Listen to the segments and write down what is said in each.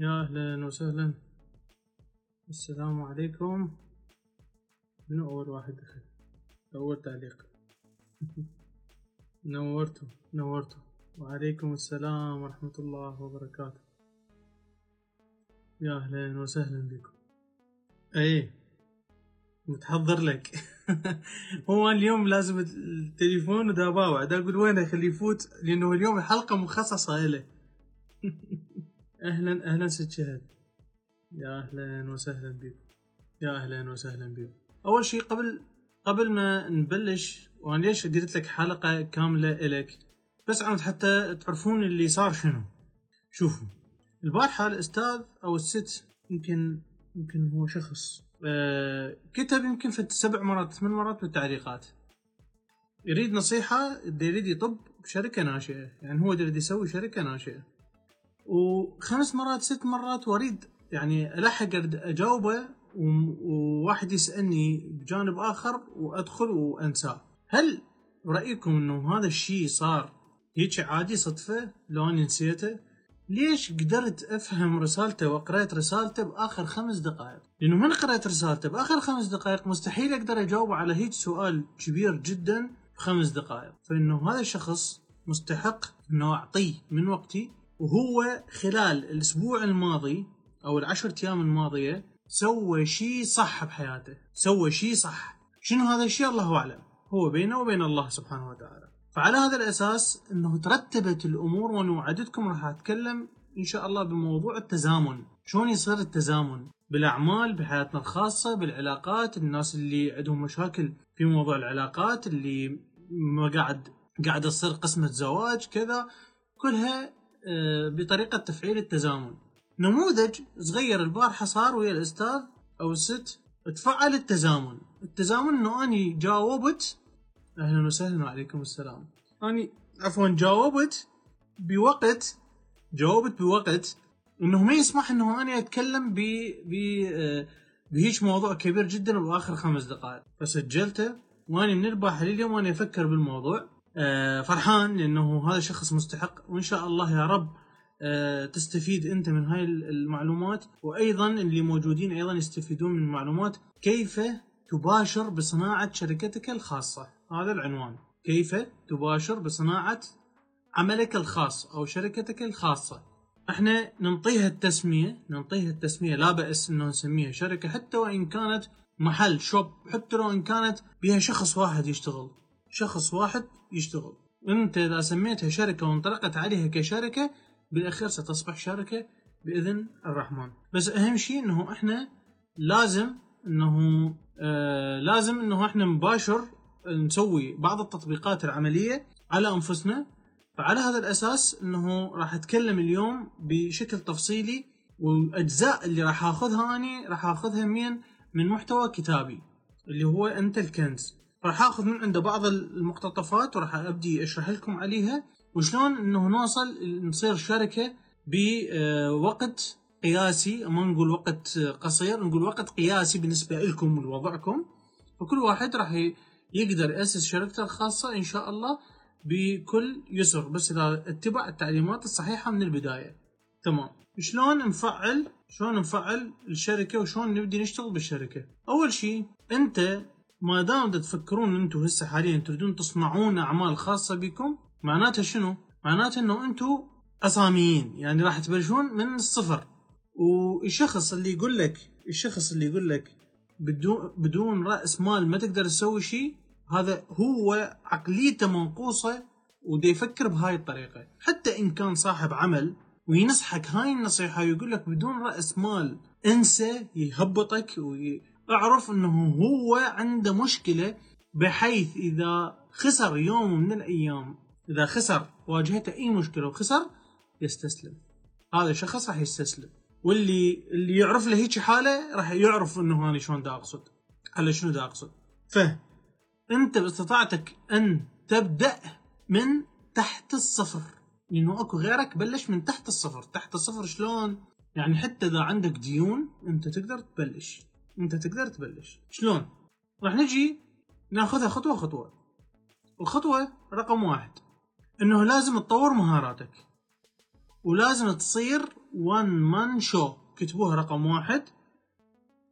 يا أهلا وسهلا. السلام عليكم. من أول واحد دخل؟ أول تعليق. نورتوا نورتوا وعليكم السلام ورحمة الله وبركاته. يا أهلا وسهلا بكم. أي متحضر لك. هو اليوم لازم التليفون وداباوع دا أقول وين أخليه يفوت؟ لأنه اليوم الحلقة مخصصة له أهلا أهلا ست شهد يا أهلا وسهلا بكم يا أهلا وسهلا بكم أول شيء قبل قبل ما نبلش وأنا ليش درت لك حلقة كاملة الك بس عمد حتى تعرفون اللي صار شنو. شوفوا. البارحة الأستاذ أو الست يمكن يمكن هو شخص آه كتب يمكن في سبع مرات ثمان مرات بالتعليقات. يريد نصيحة يريد يطب بشركة ناشئة. يعني هو يريد يسوي شركة ناشئة. وخمس مرات ست مرات واريد يعني ألحق أجاوبه وواحد يسألني بجانب آخر وأدخل وانساه هل رأيكم إنه هذا الشيء صار هيك عادي صدفة؟ لو أني نسيته. ليش قدرت أفهم رسالته وقرأت رسالته بآخر خمس دقائق؟ لأنه من قرأت رسالته بآخر خمس دقائق مستحيل أقدر أجاوب على هيك سؤال كبير جدا بخمس دقائق. فإنه هذا الشخص مستحق إنه أعطيه من وقتي وهو خلال الأسبوع الماضي أو العشر أيام الماضية سوى شيء صح بحياته سوى شيء صح. شنو هذا الشيء؟ الله أعلم. هو بينه وبين الله سبحانه وتعالى. فعلى هذا الأساس إنه ترتبت الأمور وأنا وعدتكم راح أتكلم إن شاء الله بموضوع التزامن. شلون يصير التزامن؟ بالأعمال بحياتنا الخاصة بالعلاقات. الناس اللي عندهم مشاكل في موضوع العلاقات اللي ما قاعد قاعد تصير قسمة زواج كذا. كلها آه، بطريقة تفعيل التزامن. نموذج صغير البارحة صار ويا الأستاذ أو الست تفعل التزامن. التزامن أنه أني جاوبت. أهلا وسهلا وعليكم السلام. أني عفوا جاوبت بوقت جاوبت بوقت إنه ما يسمح إنه أنا أتكلم ب ب آه، بهيج موضوع كبير جدا باخر خمس دقائق. فسجلته وأني من البارحه لليوم وأنا أفكر بالموضوع. فرحان لأنه هذا شخص مستحق. وإن شاء الله يا رب آه، تستفيد أنت من هاي المعلومات. وأيضا اللي موجودين أيضا يستفيدون من المعلومات. كيف تباشر بصناعة شركتك الخاصة؟ هذا العنوان. كيف تباشر بصناعة عملك الخاص أو شركتك الخاصة؟ إحنا ننطيها التسمية. ننطيها التسمية لا بأس إنه نسميها شركة حتى وإن كانت محل شوب حتى لو إن كانت بها شخص واحد يشتغل. شخص واحد يشتغل. أنت إذا سميتها شركة وانطلقت عليها كشركة بالأخير ستصبح شركة بإذن الرحمن. بس أهم شيء إنه إحنا لازم إنه آه لازم إنه إحنا مباشر نسوي بعض التطبيقات العملية على أنفسنا. فعلى هذا الأساس إنه راح أتكلم اليوم بشكل تفصيلي والأجزاء اللي راح آخذها أني راح آخذها من من محتوى كتابي اللي هو أنت الكنز. راح آخذ من عنده بعض المقتطفات وراح أبدي أشرح لكم عليها. وشلون إنه نوصل نصير شركة بوقت قياسي ما نقول وقت قصير نقول وقت قياسي بالنسبة لكم ولوضعكم. فكل واحد راح يقدر يأسس شركته الخاصة إن شاء الله بكل يسر. بس إذا اتبع التعليمات الصحيحة من البداية. تمام. شلون نفعل؟ شلون نفعل الشركة وشلون نبدي نشتغل بالشركة؟ أول شيء أنت ما دام تفكرون أنتم هسه حاليا تريدون تصنعون أعمال خاصة بكم معناتها شنو؟ معناتها إنه أنتم اصاميين يعني راح تبلشون من الصفر والشخص اللي يقول لك الشخص اللي يقول لك بدون بدون رأس مال ما تقدر تسوي شيء هذا هو عقليته منقوصة ودي يفكر بهاي الطريقة حتى إن كان صاحب عمل وينصحك هاي النصيحة ويقول لك بدون رأس مال انسى يهبطك وي... أعرف أنه هو عنده مشكلة بحيث إذا خسر يوم من الأيام إذا خسر واجهته أي مشكلة وخسر يستسلم. هذا الشخص راح يستسلم. واللي اللي يعرف له هيك حالة راح يعرف إنه أنا شلون دا أقصد. على شنو دا أقصد؟ ف أنت باستطاعتك أن تبدأ من تحت الصفر. لأنه أكو غيرك بلش من تحت الصفر. تحت الصفر شلون؟ يعني حتى إذا عندك ديون أنت تقدر تبلش. انت تقدر تبلش. شلون؟ راح نجي ناخذها خطوة خطوة. الخطوة رقم واحد إنه لازم تطور مهاراتك. ولازم تصير وان مان شو كتبوها رقم واحد.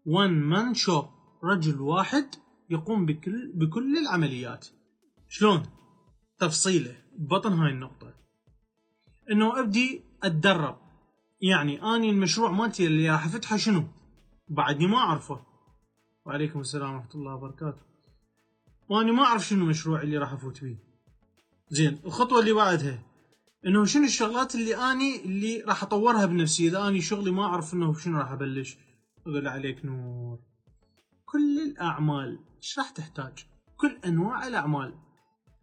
وان مان شو رجل واحد يقوم بكل بكل العمليات. شلون؟ تفصيله. بطن هاي النقطة. إنه ابدي أتدرب. يعني أني المشروع مالتي اللي راح أفتحه شنو؟ بعدني ما أعرفه. وعليكم السلام ورحمة الله وبركاته. واني ما أعرف شنو المشروع اللي راح أفوت بيه. زين الخطوة اللي بعدها إنه شنو الشغلات اللي أني اللي راح أطورها بنفسي؟ إذا أني شغلي ما أعرف إنه شنو راح أبلش. أقول عليك نور. كل الأعمال إيش راح تحتاج؟ كل أنواع الأعمال.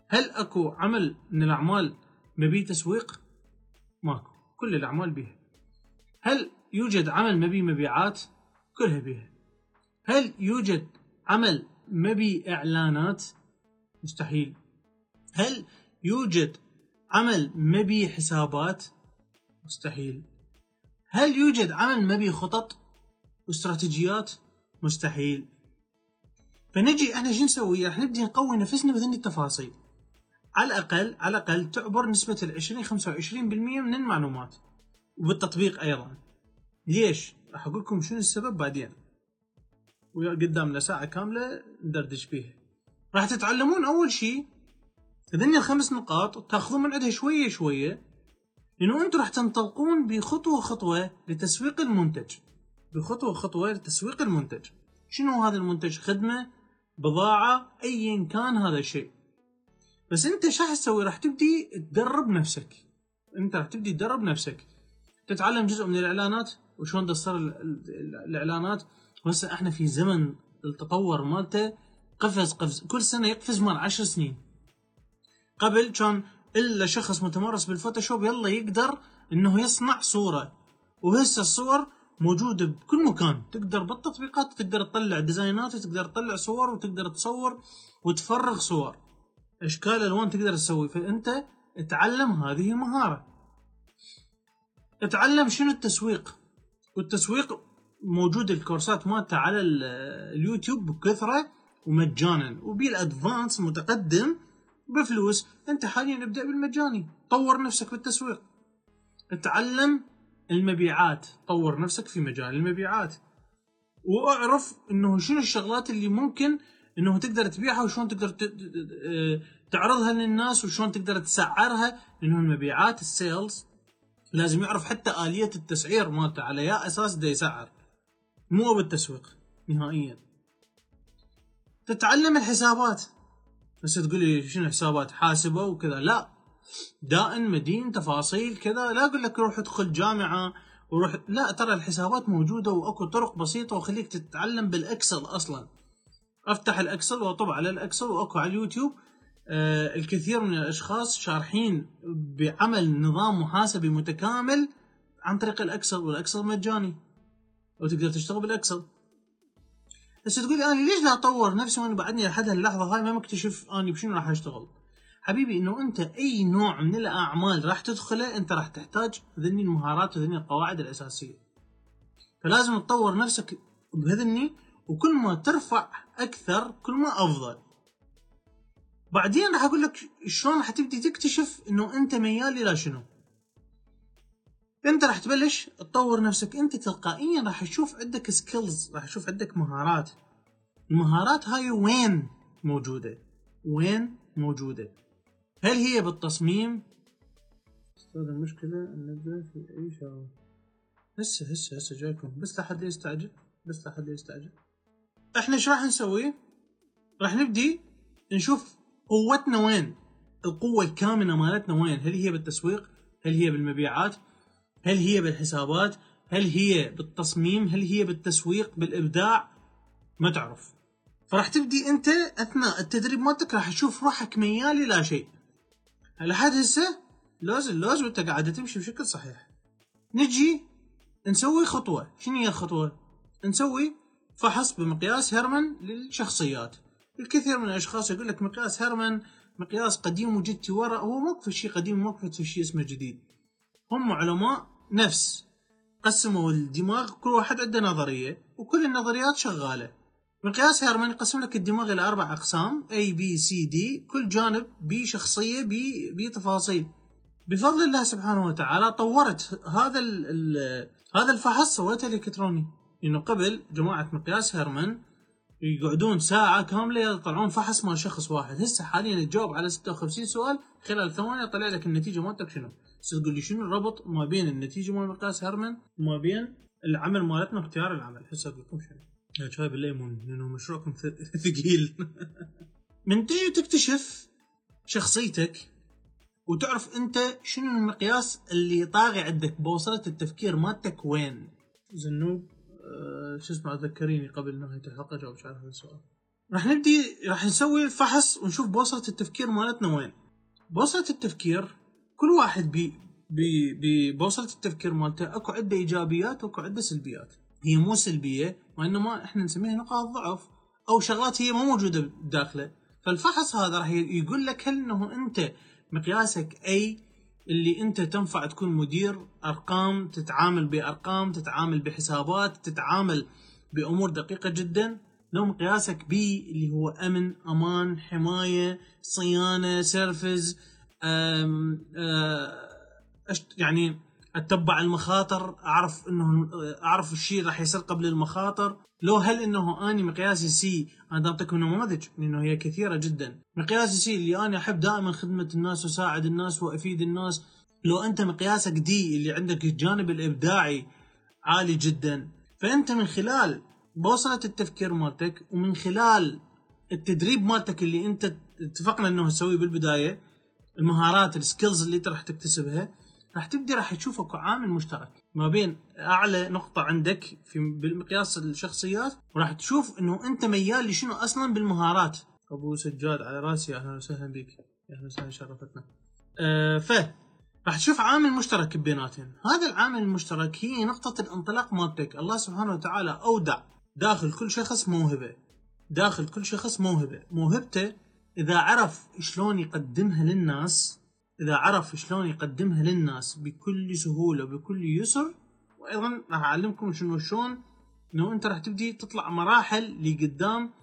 هل أكو عمل من الأعمال ما تسويق؟ ماكو. كل الأعمال بيها. هل يوجد عمل ما بيه مبيعات؟ كلها بيها هل يوجد عمل ما بيه إعلانات مستحيل هل يوجد عمل ما بيه حسابات مستحيل هل يوجد عمل ما بيه خطط واستراتيجيات مستحيل فنجي إحنا شو نسوي؟ راح نبدي نقوي نفسنا بهذه التفاصيل. على الاقل على الأقل تعبر نسبة ال 20 25% من المعلومات. وبالتطبيق أيضا. ليش؟ راح أقول لكم شنو السبب بعدين. وقدامنا ساعة كاملة ندردش فيها. راح تتعلمون أول شيء هذني الخمس نقاط تاخذون من عندها شوية شوية لأنه أنتم راح تنطلقون بخطوة خطوة لتسويق المنتج. بخطوة خطوة لتسويق المنتج. شنو هذا المنتج؟ خدمة بضاعة ايا كان هذا الشيء بس أنت شو راح تسوي؟ راح تبدي تدرب نفسك أنت راح تبدي تدرب نفسك تتعلم جزء من الإعلانات وشلون تصير الإعلانات. وهسه إحنا في زمن التطور مالته قفز قفز. كل سنة يقفز مال عشر سنين. قبل كان إلا شخص متمرس بالفوتوشوب يلا يقدر إنه يصنع صورة. وهسه الصور موجودة بكل مكان. تقدر بالتطبيقات تقدر تطلع design ات وتقدر تطلع صور وتقدر تصور وتفرغ صور. أشكال ألوان تقدر تسوي. فأنت اتعلم هذه المهارة اتعلم شنو التسويق؟ والتسويق موجود الكورسات مالته على اليوتيوب بكثرة ومجانا وبال advanced متقدم بفلوس. أنت حاليا ابدأ بالمجاني طور نفسك بالتسويق اتعلم المبيعات طور نفسك في مجال المبيعات. واعرف إنه شنو الشغلات اللي ممكن إنه تقدر تبيعها وشلون تقدر آه، تعرضها للناس وشلون تقدر تسعرها. لأنه المبيعات ال sales لازم يعرف حتى آلية التسعير مالته على اي أساس ده يسعر مو بالتسويق نهائيا. تتعلم الحسابات. بس تقول لي شنو حسابات حاسبة وكذا؟ لا. دائن مدين تفاصيل كذا. لا أقول لك روح ادخل جامعة وروح لا ترى الحسابات موجودة وأكو طرق بسيطة وخليك تتعلم بالإكسل أصلا. أفتح الإكسل وأطب على الإكسل وأكو على اليوتيوب. الكثير من الأشخاص شارحين بعمل نظام محاسبي متكامل عن طريق الإكسل والإكسل مجاني وتقدر تشتغل بالإكسل. بس تقول أنا ليش لا أطور نفسي وأنا بعدني لحد اللحظه هاي ما مكتشف أني بشنو راح أشتغل. حبيبي إنه أنت أي نوع من الأعمال راح تدخله أنت راح تحتاج ذني المهارات وذني القواعد الأساسية. فلازم تطور نفسك بهذني وكل ما ترفع أكثر كل ما أفضل. بعدين راح أقول لك شلون راح تبدي تكتشف إنه أنت ميال إلى شنو. أنت راح تبلش تطور نفسك. أنت تلقائيا راح تشوف عندك skills راح تشوف عندك مهارات. المهارات هاي وين موجودة؟ وين موجودة؟ هل هي بالتصميم؟ أستاذ المشكلة أن نبدأ في أي شغلة هسه هسه هسه جايكم. بس لحد يستعجل. بس لحد يستعجل. إحنا إيش راح نسوي؟ راح نبدي نشوف قوتنا وين؟ القوة الكامنة مالتنا وين؟ هل هي بالتسويق؟ هل هي بالمبيعات؟ هل هي بالحسابات؟ هل هي بالتصميم؟ هل هي بالتسويق؟ بالإبداع؟ ما تعرف. فراح تبدي أنت أثناء التدريب مالتك راح تشوف روحك ميال إلى شيء. لحد هسه لوز اللوز وأنت قاعد تمشي بشكل صحيح. نجي نسوي خطوة. شنو هي الخطوة؟ نسوي فحص بمقياس هيرمان للشخصيات. الكثير من الأشخاص يقول لك مقياس هيرمان مقياس قديم وجدتي ورا هو مو في شيء قديم مو في شيء اسمه جديد. هم علماء نفس قسموا الدماغ كل واحد عنده نظرية وكل النظريات شغالة. مقياس هيرمان يقسم لك الدماغ إلى أربع أقسام A B C D كل جانب بشخصية بتفاصيل بفضل الله سبحانه وتعالى طورت هذا ال هذا الفحص سويته الكتروني إنه قبل جماعة مقياس هيرمان يقعدون ساعة كاملة يطلعون فحص مال شخص واحد، هسه حاليا تجاوب على 56 سؤال خلال ثواني يطلع لك النتيجة مالتك شنو؟ تقول لي شنو الربط ما بين النتيجة مال مقياس هيرمان وما بين العمل مالتنا اختيار العمل، هسه أقول لكم شنو؟ يا شاي بالليمون لأنه مشروعكم ثقيل. من تيجي تكتشف شخصيتك وتعرف أنت شنو المقياس اللي طاغي عندك بوصلة التفكير مالتك وين زنوب شو اسمه ذكريني قبل نهاية الحلقة جاوب على هذا السؤال. راح نبدي راح نسوي الفحص ونشوف بوصلة التفكير مالتنا وين. بوصلة التفكير كل واحد بي بوصلة التفكير مالته أكو عنده إيجابيات وأكو عنده سلبيات. هي مو سلبية وانما إحنا نسميها نقاط ضعف أو شغلات هي ما موجودة داخله. فالفحص هذا راح يقول لك هل إنه أنت مقياسك A اللي انت تنفع تكون مدير أرقام تتعامل بأرقام تتعامل بحسابات تتعامل بأمور دقيقة جدا. لو مقياسك B اللي هو أمن أمان حماية صيانة service أم أه يعني أتبع المخاطر أعرف إنه أعرف الشيء راح يصير قبل المخاطر. لو هل إنه أني مقياسي C أنا اعطيكم نماذج لأنه هي كثيرة جدا. مقياسي C اللي أنا أحب دائما خدمة الناس وساعد الناس وأفيد الناس. لو أنت مقياسك D اللي عندك الجانب الإبداعي عالي جدا. فأنت من خلال بوصلة التفكير مالتك ومن خلال التدريب مالتك اللي أنت اتفقنا إنه تسويه بالبداية المهارات ال skills اللي أنت راح تكتسبها راح تبدي راح تشوف اكو عامل مشترك ما بين أعلى نقطة عندك في بالمقياس الشخصيات وراح تشوف إنه أنت ميال لشنو أصلا بالمهارات. أبو سجاد على رأسي أهلا وسهلا بك أهلا وسهلا شرفتنا. أه ف راح تشوف عامل مشترك بيناتهم. هذا العامل المشترك هي نقطة الانطلاق مالتك. الله سبحانه وتعالى أودع داخل كل شخص موهبة. داخل كل شخص موهبة. موهبته إذا عرف شلون يقدمها للناس إذا عرف شلون يقدمها للناس بكل سهولة وبكل يسر وأيضا راح أعلمكم شنو شلون إنه أنت راح تبدي تطلع مراحل لقدام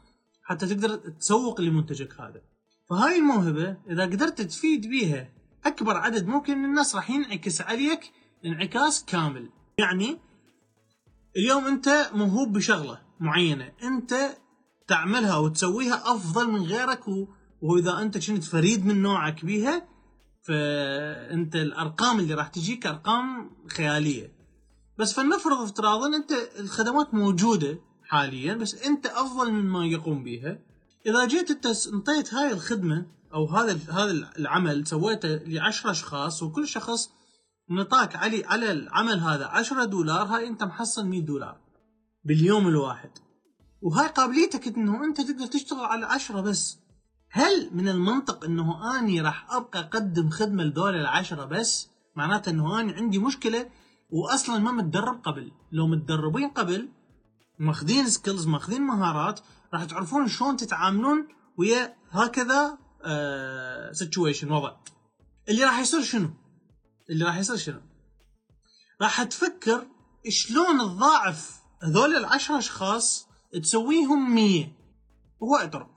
حتى تقدر تسوق لمنتجك هذا. فهاي الموهبة إذا قدرت تفيد بيها أكبر عدد ممكن من الناس راح ينعكس عليك انعكاس كامل. يعني اليوم أنت موهوب بشغلة معينة أنت تعملها وتسويها أفضل من غيرك وإذا أنت كنت فريد من نوعك بيها فأنت الأرقام اللي راح تجيك أرقام خيالية. بس فلنفرض افتراضا أنت الخدمات موجودة حاليا بس أنت أفضل مما يقوم بها إذا جيت أنت انطيت هاي الخدمة أو هذا هذا العمل سويته ل 10 أشخاص وكل شخص نطاك علي على العمل هذا 10 دولار هاي أنت محصل 100 دولار باليوم الواحد. وهاي قابليتك إنه أنت تقدر تشتغل على 10 بس. هل من المنطق إنه أني راح أبقى أقدم خدمة لذول العشرة بس؟ معناته إنه أني عندي مشكلة واصلا ما متدرب قبل. لو متدربين قبل ماخذين سكيلز ماخذين مهارات راح تعرفون شلون تتعاملون ويا هكذا سيتويشن آه وضع. اللي راح يصير شنو؟ اللي راح يصير شنو؟ راح تفكر شلون تضاعف هذول العشرة أشخاص تسويهم مية. وهو طرق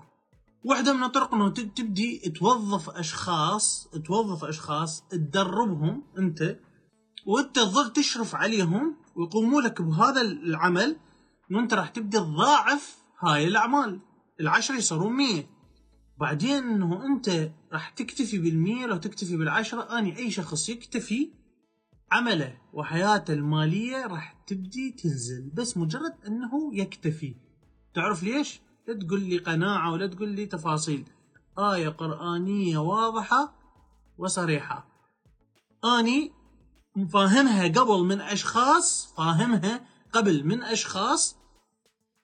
واحدة من الطرق إنه تبدي توظف أشخاص توظف أشخاص تدربهم أنت وانت تظل تشرف عليهم ويقوموا لك بهذا العمل وانت راح تبدي تضاعف هاي الأعمال. العشرة يصيرون مية. بعدين إنه أنت راح تكتفي بالمية لو تكتفي بالعشرة أني أي شخص يكتفي عمله وحياته المالية راح تبدي تنزل. بس مجرد إنه يكتفي. تعرف ليش؟ لا تقول لي قناعة ولا تقول لي تفاصيل. آية قرآنية واضحة وصريحة. أني فاهمها قبل من أشخاص فاهمها قبل من أشخاص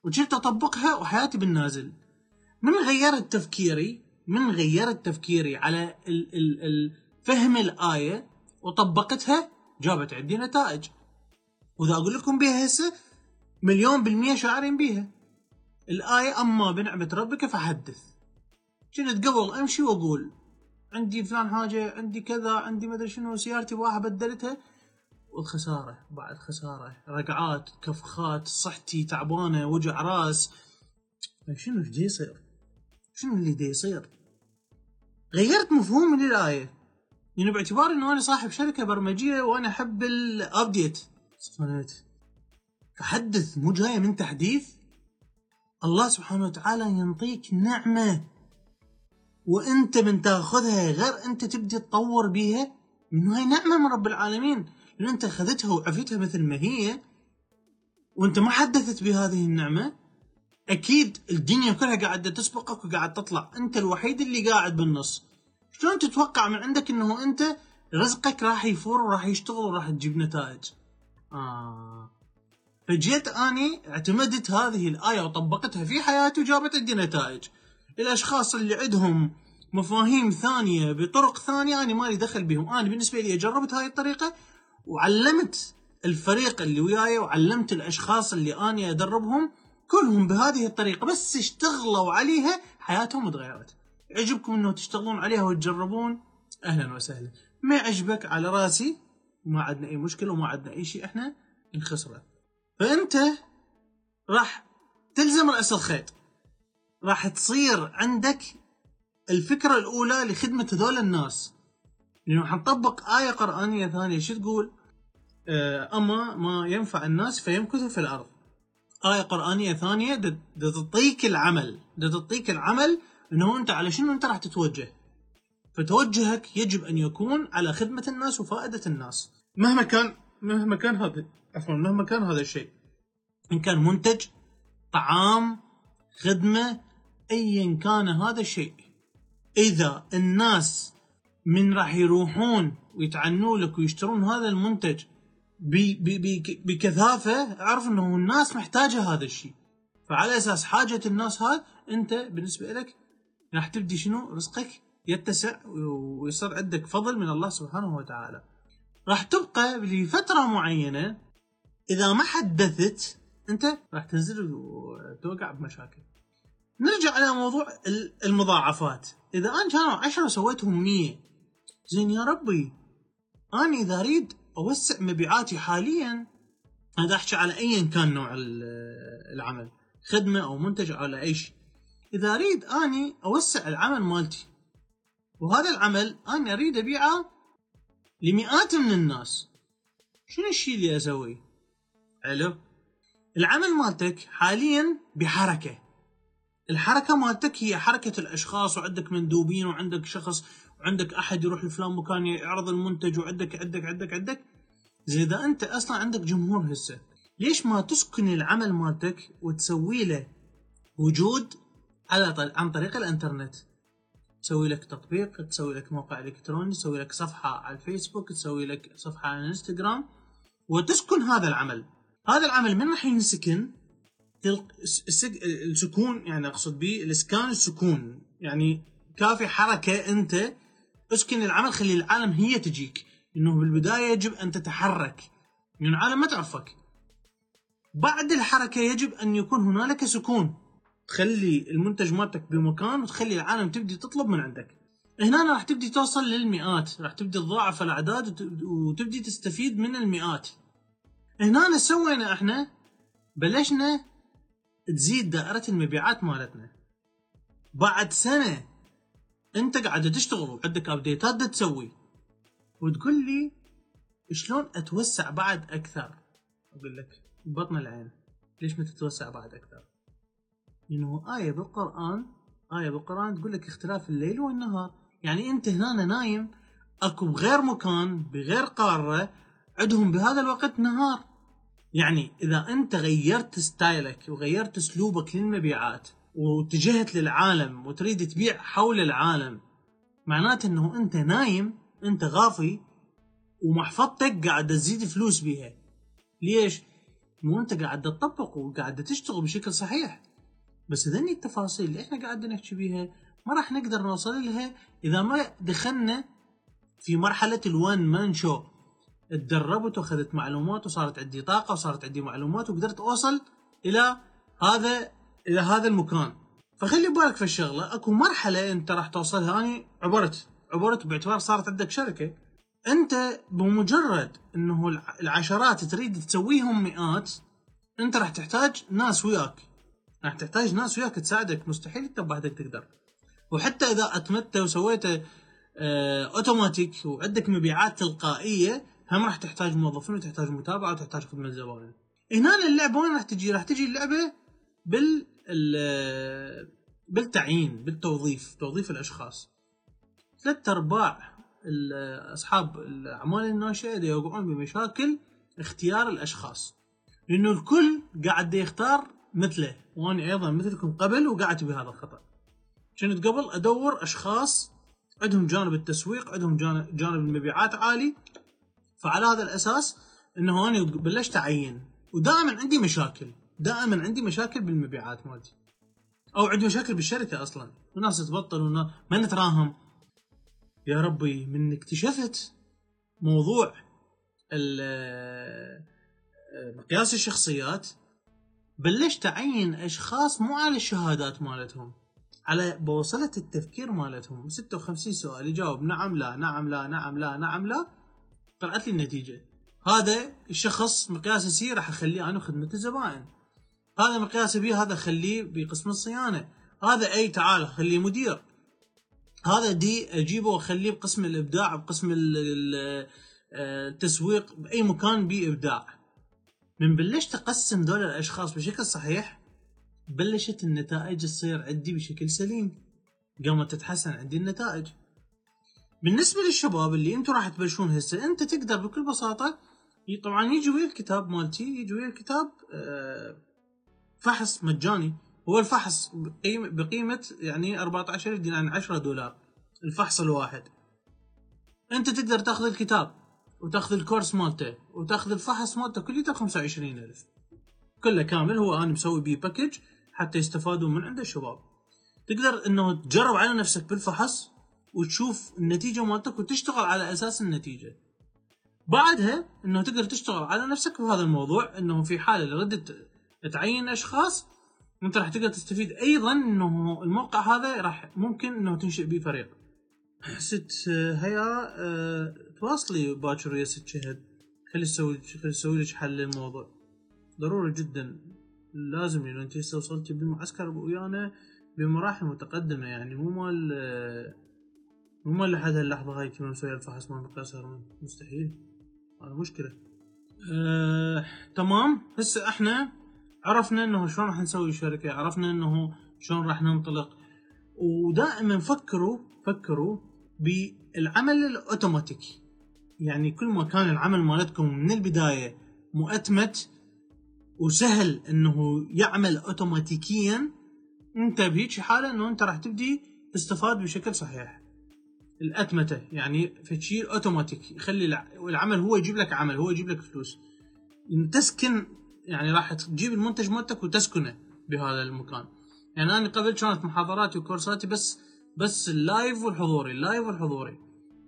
وجيت أطبقها وحياتي بالنازل. من غيرت تفكيري من غيرت تفكيري على ال ال ال فهم الآية وطبقتها جابت عندي نتائج. وإذا أقول لكم بها هسه مليون بالمية شاعرين بيها. الآية أما بنعمة ربك فحدث. كنت قبل أمشي وأقول عندي فلان حاجة عندي كذا عندي مدري شنو سيارتي واحد بدلتها. والخسارة بعد خسارة. رقعات كفخات صحتي تعبانة وجع راس. شنو اللي يصير؟ شنو اللي دي يصير؟ غيرت مفهومي للآية. يعني باعتبار إنه أنا صاحب شركة برمجية وأنا أحب الابديت فحدث مو جاية من تحديث. الله سبحانه وتعالى ينطيك نعمة. وانت من تأخذها غير أنت تبدي تطور بيها إنه هاي نعمة من رب العالمين. لأن أنت أخذتها وعفتها مثل ما هي وأنت ما حدثت بهذه النعمة أكيد الدنيا كلها قاعدة تسبقك وقاعد تطلع. أنت الوحيد اللي قاعد بالنص. شلون تتوقع من عندك إنه أنت رزقك راح يفور وراح يشتغل وراح تجيب نتائج؟ آه. فجيت أني اعتمدت هذه الآية وطبقتها في حياتي وجابت عندي نتائج. الأشخاص اللي عندهم مفاهيم ثانية بطرق ثانية أنا مالي دخل بهم. أنا بالنسبة لي جربت هاي الطريقة وعلمت الفريق اللي وياي وعلمت الأشخاص اللي أني أدربهم كلهم بهذه الطريقة بس اشتغلوا عليها حياتهم تغيرت عجبكم إنه تشتغلون عليها وتجربون؟ أهلا وسهلا. ما عجبك على رأسي؟ ما عندنا أي مشكلة وما عندنا أي شيء. إحنا نخسره فأنت راح تلزم رأس الخيط راح تصير عندك الفكرة الأولى لخدمة هذول الناس لأنه حنطبق آية قرآنية ثانية شو تقول؟ آه، أما ما ينفع الناس فيمكث في الأرض. آية قرآنية ثانية تعطيك العمل، تعطيك العمل إنه أنت على شنو أنت راح تتوجه. فتوجهك يجب أن يكون على خدمة الناس وفائدة الناس. مهما كان مهما كان هذا عفوا مهما كان هذا الشيء. إن كان منتج، طعام، خدمة، ايا كان هذا الشيء. إذا الناس من راح يروحون ويتعنوا لك ويشترون هذا المنتج بكثافة أعرف أنه الناس محتاجة هذا الشيء فعلى أساس حاجة الناس هذا أنت بالنسبة لك راح تبدي شنو رزقك يتسع ويصير عندك فضل من الله سبحانه وتعالى راح تبقى لفترة معينة إذا ما حدثت أنت راح تنزل وتوقع بمشاكل. نرجع على موضوع المضاعفات. إذا أنا كانوا 10 وسويتهم 100 زين يا ربي. أنا إذا أريد أوسع مبيعاتي حاليا هذا أحكي على ايا كان نوع العمل خدمة أو منتج أو أي شيء. إذا أريد أني أوسع العمل مالتي وهذا العمل أنا أريد أبيعه لمئات من الناس شنو الشيء اللي أسويه؟ حلو العمل مالتك حاليا بحركة. الحركة مالتك هي حركة الأشخاص وعندك مندوبين وعندك شخص وعندك أحد يروح لفلان مكان يعرض المنتج وعندك عندك عندك عندك. زي إذا أنت أصلا عندك جمهور هسه ليش ما تسكن العمل مالتك وتسوي له وجود على طل... عن طريق الإنترنت؟ تسوي لك تطبيق تسوي لك موقع إلكتروني تسوي لك صفحة على الفيسبوك تسوي لك صفحة على الإنستغرام وتسكن هذا العمل. هذا العمل من راح ينسكن السكون يعني أقصد به الإسكان السكون. يعني كافي حركة أنت اسكن العمل خلي العالم هي تجيك. إنه بالبداية يجب أن تتحرك. لأن العالم ما تعرفك. بعد الحركة يجب أن يكون هنالك سكون. تخلي المنتج مالتك بمكان وتخلي العالم تبدي تطلب من عندك. هنا راح تبدي توصل للمئات. راح تبدي تضاعف الأعداد وتبدي تستفيد من المئات. هنا سوينا إحنا بلشنا تزيد دائرة المبيعات مالتنا. بعد سنة انت قاعد تشتغل وعندك update ات تسوي. وتقول لي شلون اتوسع بعد أكثر؟ أقول لك بطن العين ليش ما تتوسع بعد أكثر؟ لأنه آية بالقرآن آية بالقرآن تقول لك اختلاف الليل والنهار. يعني أنت هنا نايم أكو بغير مكان بغير قارة عندهم بهذا الوقت نهار. يعني إذا أنت غيرت style ك وغيرت أسلوبك للمبيعات واتجهت للعالم وتريد تبيع حول العالم معناته إنه أنت نايم أنت غافي ومحفظتك قاعد تزيد فلوس بيها. ليش؟ مو أنت قاعد تطبق وقاعد تشتغل بشكل صحيح. بس ذني التفاصيل اللي إحنا قاعد نحكي بيها ما راح نقدر نوصل لها إذا ما دخلنا في مرحلة الوان مان شو تدربت وأخذت معلومات وصارت عندي طاقة وصارت عندي معلومات وقدرت أوصل إلى هذا إلى هذا المكان. فخلي بالك في الشغلة أكو مرحلة أنت راح توصلها. اني عبرت عبرت باعتبار صارت عندك شركة. أنت بمجرد إنه العشرات تريد تسويهم مئات أنت راح تحتاج ناس وياك. راح تحتاج ناس وياك تساعدك. مستحيل أنت بوحدك تقدر. وحتى إذا اتمت وسويت آه، أوتوماتيك وعندك مبيعات تلقائية هم راح تحتاج موظفين وتحتاج متابعة وتحتاج خدمة زبائن. هنا اللعبه وين راح تجي؟ راح تجي اللعبة بال ال- بالتعيين بالتوظيف توظيف الأشخاص. ثلاث أرباع أصحاب الأعمال الناشئة يوقعون بمشاكل اختيار الأشخاص. لأنه الكل قاعد يختار مثله وأنا أيضا مثلكم قبل وقعدت بهذا الخطأ. كنت قبل أدور أشخاص عندهم جانب التسويق عندهم جانب المبيعات عالي فعلى هذا الأساس إنه أنا بلشت أعين. ودائما عندي مشاكل. دائما عندي مشاكل بالمبيعات مالتي. أو عندي مشاكل بالشركة أصلا. وناس تبطل ونا ما نتراهم. يا ربي من اكتشفت موضوع مقياس الشخصيات بلشت أعين أشخاص مو على الشهادات مالتهم. على بوصلة التفكير مالتهم. 56 سؤال يجاوب نعم لا نعم لا نعم لا نعم لا. طلعت لي النتيجة. هذا الشخص مقياس سي راح أخليه أنا خدمة الزبائن هذا مقياس بي هذا خليه بقسم الصيانة. هذا أي تعال خليه مدير. هذا دي أجيبه وأخليه بقسم الإبداع بقسم ال- ال- التسويق بأي مكان بيه إبداع. من بلشت اقسم دول الأشخاص بشكل صحيح بلشت النتائج تصير عندي بشكل سليم. قامت تتحسن عندي النتائج. بالنسبة للشباب اللي أنتم راح تبلشون هسه انت تقدر بكل بساطة طبعا يجي ويا الكتاب مالتي يجي ويا الكتاب آه، فحص مجاني. هو الفحص بقيمة يعني 14 دينار يعني 10 دولار الفحص الواحد. انت تقدر تاخذ الكتاب وتاخذ الكورس مالته وتاخذ الفحص مالته كليته ب 25000 كله كامل هو أنا مسوي بيه باكج حتى يستفادوا من عنده الشباب. تقدر إنه تجرب على نفسك بالفحص وتشوف النتيجة مالتك وتشتغل على أساس النتيجة. بعدها إنه تقدر تشتغل على نفسك في هذا الموضوع إنه في حالة اللي ردت تعين أشخاص أنت راح تقدر تستفيد أيضا إنه الموقع هذا راح ممكن إنه تنشئ به فريق. آه، هيا آه، تواصلي باكر ويا ست شهد. خلي تسوي خلي تسوي لك حل للموضوع. ضروري جدا. لازم لأنه أنت هسه وصلتي بالمعسكر ويانا بمراحل متقدمة يعني مو مال مو لحد هاللحظه هاي كنا مسوي الفحص مال مقياس هرمون مستحيل. هذا مشكلة. آه، تمام. هسه إحنا عرفنا إنه شلون راح نسوي شركة عرفنا إنه شلون راح ننطلق. ودائما فكروا فكروا بالعمل الاوتوماتيكي يعني كل ما كان العمل مالتكم من البداية مؤتمت وسهل إنه يعمل اوتوماتيكيا. أنت بهيك حالة إنه أنت راح تبدي تستفاد بشكل صحيح. الأتمتة يعني فشي اوتوماتيك يخلي الع- العمل هو يجيب لك عمل هو يجيب لك فلوس. تسكن يعني راح تجيب المنتج مالتك وتسكنه بهذا المكان. يعني أنا قبل كانت محاضراتي وكورساتي بس بس ال live والحضوري ال live والحضوري.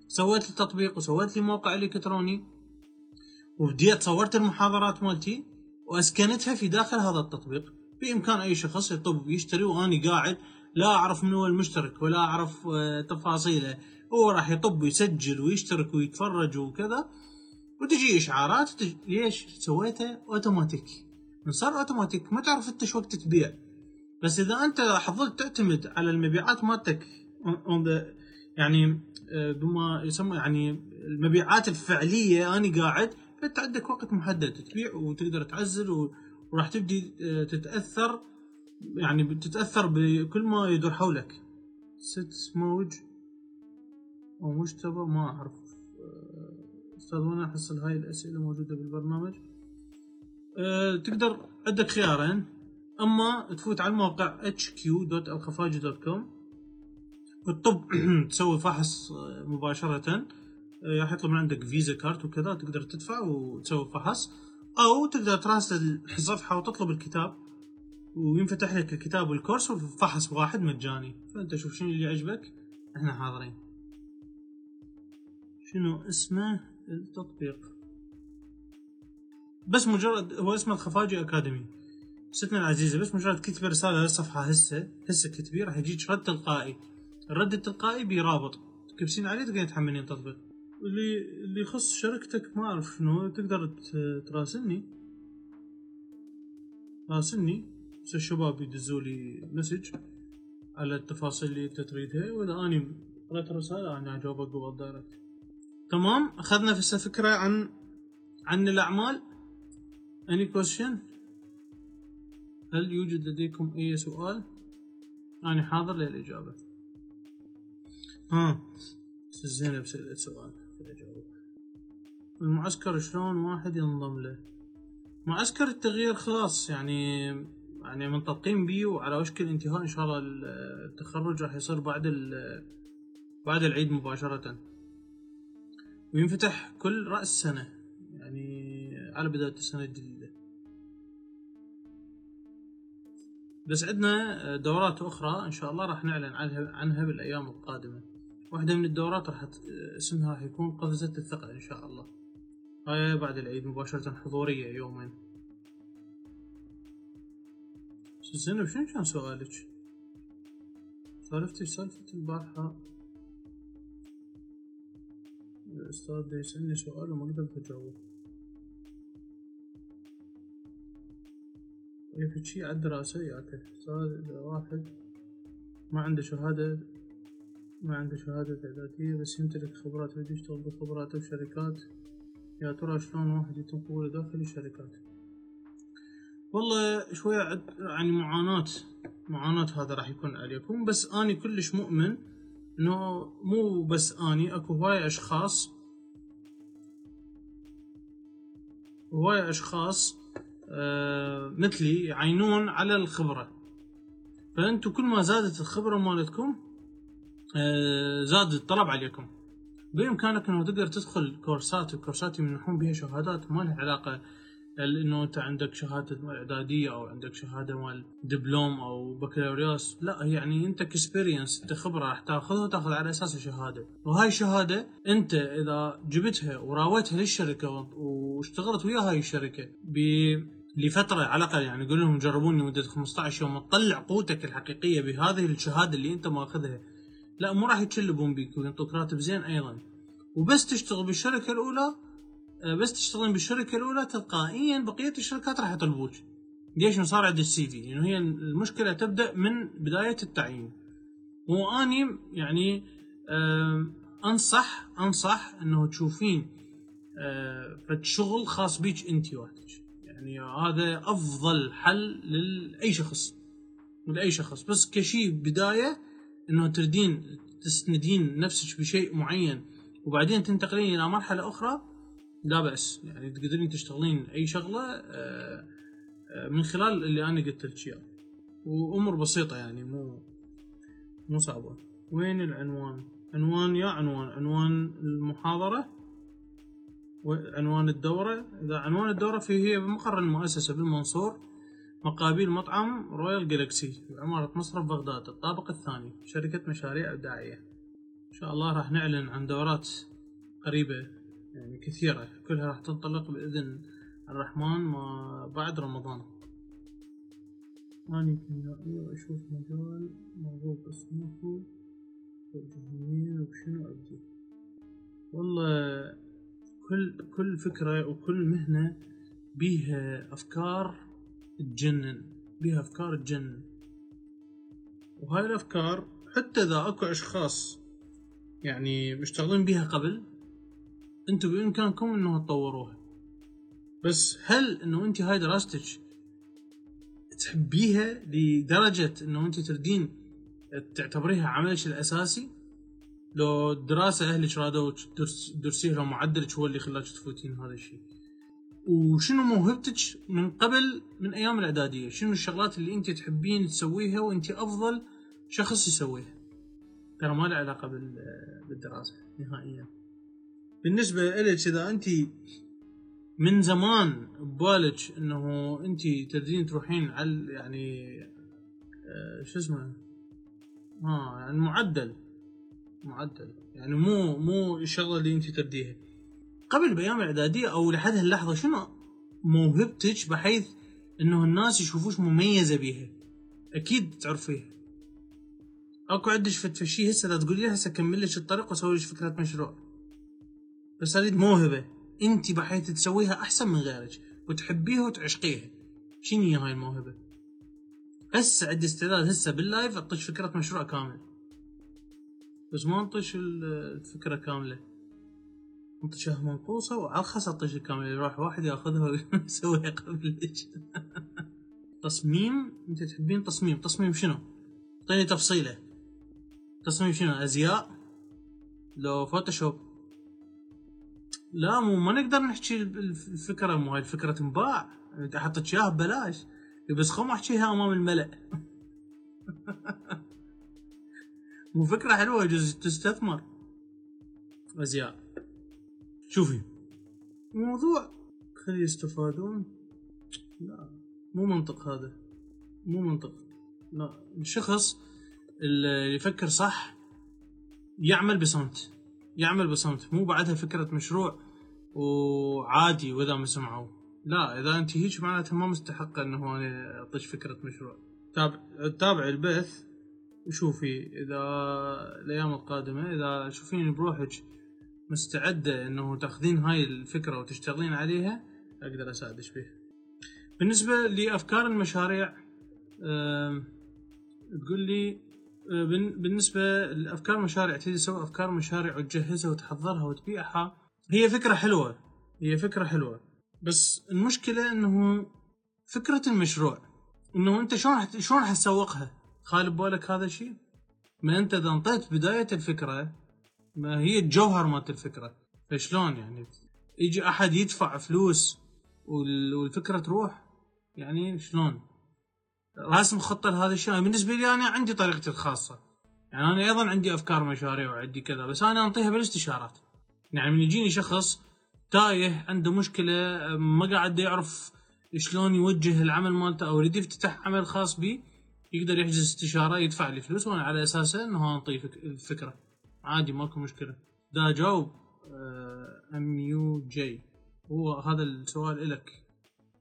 سويت لي تطبيق وسويت لي موقع إلكتروني. وبديت صورت المحاضرات مالتي وأسكنتها في داخل هذا التطبيق. بإمكان أي شخص يطب يشتري وأني قاعد لا أعرف من هو المشترك ولا أعرف آه، تفاصيله. هو راح يطب ويسجل ويشترك ويتفرج وكذا وتجي إشعارات. ليش سويته؟ أوتوماتيك. من صار أوتوماتيك. ما تعرف أنت وقت تبيع. بس إذا أنت حظلت تعتمد على المبيعات مالتك يعني آه، بما يسمى يعني المبيعات الفعلية أنا قاعد فانت عندك وقت محدد. تبيع وتقدر تعزل وراح تبدي آه، تتأثر يعني بتتأثر بكل ما يدور حولك. ست موج. أو مجتبى ما أعرف. آه، أستاذ وأنا احصل هاي الأسئلة موجودة بالبرنامج. أه تقدر عندك خيارين. أما تفوت على الموقع hq.alkhafaji.com وتطب تسوي فحص آه، مباشرة. راح يطلب من عندك فيزا كارت وكذا تقدر تدفع وتسوي فحص. أو تقدر تراسل الصفحة وتطلب الكتاب. وينفتح لك الكتاب والكورس وفحص واحد مجاني. فأنت شوف شنو اللي يعجبك. إحنا حاضرين. شنو اسمه؟ التطبيق. بس مجرد هو اسمه الخفاجي أكاديمي. ستنا العزيزة بس مجرد كتبي رسالة للصفحه هسه هسه كتبي راح يجيك رد تلقائي. الرد التلقائي برابط تكبسين عليه تقدرين تحملين التطبيق اللي اللي يخص شركتك ما أعرف شنو تقدر تراسلني؟ راسلني. بس الشباب يدزوا لي مسج على التفاصيل اللي انت تريدها وإذا أني قرأت الرسالة أنا أجاوبك قبل دايركت تمام؟ أخذنا في فكرة عن عن الأعمال. Any question هل يوجد لديكم أي سؤال؟ أنا حاضر للإجابة. ها زينب سألت سؤال الإجابة. المعسكر شلون واحد ينضم له؟ معسكر التغيير خلاص يعني يعني منطلقين بيه وعلى وشك الانتهاء إن شاء الله التخرج راح يصير بعد بعد العيد مباشرة. وينفتح كل رأس سنة يعني على بداية السنة الجديدة. بس عندنا دورات أخرى إن شاء الله راح نعلن عنها بالأيام القادمة. واحدة من الدورات راح اسمها راح يكون قفزة الثقة إن شاء الله. هاي بعد العيد مباشرة حضورية يومين. زينب شنو كان سؤالك؟ سالفتي سالفة البارحة. الأستاذ يسألني سؤال وما قدرت أجاوب يفيد شي على الدراسة؟ ياك أستاذ إذا واحد. ما عنده شهادة. ما عنده شهادة إعدادية بس يمتلك خبرات ويريد يشتغل بخبراته بشركات يا ترى شلون واحد يتم قبوله داخل الشركات؟ والله شوية يعني معاناة معاناة هذا راح يكون عليكم بس أني كلش مؤمن انه مو بس اني اكو هواي اشخاص. هواي اشخاص آه مثلي يعينون على الخبرة. فانتو كل ما زادت الخبرة مالتكم آه زاد الطلب عليكم بامكانك انه تقدر تدخل كورسات الكورسات يمنحون بها شهادات ما لها علاقة إنه أنت عندك شهادة إعدادية أو عندك شهادة مال دبلوم أو بكالوريوس؟ لا يعني أنت experience أنت خبرة راح تاخذها وتاخذ على اساسها شهاده وهاي الشهادة أنت إذا جبتها وراوتها للشركة واشتغلت ويا هاي الشركة ب لفترة على الأقل يعني قول لهم جربوني مده 15 يوم تطلع قوتك الحقيقية بهذه الشهادة اللي أنت ماخذها لا مو راح يتشلبون بيك وينطوك راتب زين أيضا. وبس تشتغل بالشركة الأولى آه، بس تشتغلين بالشركة الأولى تلقائيا بقية الشركات راح يطلبوك. ليش؟ صار عندي السي في لأنه هي المشكلة تبدأ من بداية التعيين. واني يعني أنصح أنصح إنه تشوفين آه، فد شغل خاص بيك أنت وحدك. يعني هذا أفضل حل لأي شخص لأي شخص. بس كشيء بداية إنه تردين تسندين نفسك بشيء معين وبعدين تنتقلين إلى مرحلة أخرى لا بأس. يعني تقدرين تشتغلين أي شغلة آه، آه، من خلال اللي أنا قلت لك إياه. وأمور بسيطة يعني مو مو صعبة. وين العنوان؟ عنوان يا عنوان. عنوان المحاضرة وعنوان الدورة. إذا عنوان الدورة في هي بمقر المؤسسة بالمنصور مقابل مطعم رويال جالكسي بعمارة مصرف بغداد الطابق الثاني شركة مشاريع إبداعية. إن شاء الله راح نعلن عن دورات قريبة. يعني كثيرة كلها راح تنطلق بإذن الرحمن ما بعد رمضان. أني كيميائي وأشوف مجال مرغوب اسمه توجهني وبشنو أبدي. والله كل كل فكرة وكل مهنة بيها أفكار تجنن بيها أفكار تجنن. وهاي الأفكار حتى إذا أكو أشخاص يعني مشتغلين بيها قبل أنتم بامكانكم انه تطوروها. بس هل انه انت هاي دراستك تحبيها لدرجة انه انت تردين تعتبريها عملك الأساسي؟ لو الدراسة أهلك رادوا تدرسيها لو معدلك هو اللي خلاك تفوتين هذا الشيء. وشنو موهبتك من قبل من أيام الإعدادية؟ شنو الشغلات اللي انت تحبين تسويها وانت أفضل شخص يسويها؟ ترى ما له علاقة بالدراسة نهائيا. بالنسبة لك إذا أنت من زمان ببالك إنه أنت تريدين تروحين على يعني آه شو اسمه؟ ها يعني معدل. معدل. يعني مو مو الشغلة اللي أنت ترديها قبل بأيام الاعداديه أو لحد هاللحظة شنو موهبتك بحيث إنه الناس يشوفوش مميزة بيها؟ أكيد تعرفيها. أكو عندك فشي هسه لا تقولي هسه كمل لك الطريق واسوي لك فكرة مشروع. بس اريد موهبة. انت بحيث تسويها أحسن من غيرك وتحبيها وتعشقيها. شنو هي هاي الموهبة؟ هسه عندي استعداد هسه بال live اعطيك فكرة مشروع كامل. بس ما اطش ال- الفكرة كاملة. اطشها منقوصه وارخص اطش كامله يروح واحد ياخذها ويسويها قبلك. تصميم؟ انت تحبين تصميم. تصميم شنو؟ اعطيني تفصيلة. تصميم شنو؟ أزياء. لو Photoshop. لا مو ما نقدر نحكي الف- الفكرة مو هاي الفكرة تنباع. حطيت اياها ببلاش. بس خم احكيها أمام الملأ. مو فكرة حلوة يجوز تستثمر. أزياء. شوفي. الموضوع خلي يستفادون. لا. مو منطق هذا. مو منطق. لا. الشخص اللي يفكر صح يعمل بصمت. يعمل بصمت. مو بعدها فكرة مشروع وعادي وإذا ما سمعوا لا إذا أنت هيك معناتها ما مستحقة إنه أنا اعطيك فكرة مشروع. تابع تابع البث وشوفي. إذا الأيام القادمة إذا تشوفين بروحك مستعدة إنه تأخذين هاي الفكرة وتشتغلين عليها أقدر أساعدك بيها بالنسبة لأفكار المشاريع تقول لي بن- بالنسبة لأفكار مشاريع تريد تسوي أفكار مشاريع وتجهزها وتحضرها وتبيعها هي فكرة حلوة. هي فكرة حلوة. بس المشكلة إنه فكرة المشروع. إنه أنت شلون شلون حتسوقها خالي ببالك هذا الشيء؟ ما أنت إذا انطيت بداية الفكرة ما هي الجوهر مالت الفكرة. فشلون يعني؟ يجي أحد يدفع فلوس وال- والفكرة تروح؟ يعني شلون؟ راسم خطه لهذا الشيء بالنسبة لي أنا عندي طريقتي الخاصة. يعني أنا أيضا عندي أفكار مشاريع وعندي كذا بس أنا أنطيها بالاستشارات. يعني من يجيني شخص تايه عنده مشكلة ما قاعد يعرف شلون يوجه العمل مالته أو يريد يفتتح عمل خاص به يقدر يحجز استشارة يدفع لي فلوس وأنا على أساسه إنه انطيه فك- الفكرة. عادي ماكو مشكلة. دا اجاوب ام يو جي هو هذا السؤال إلك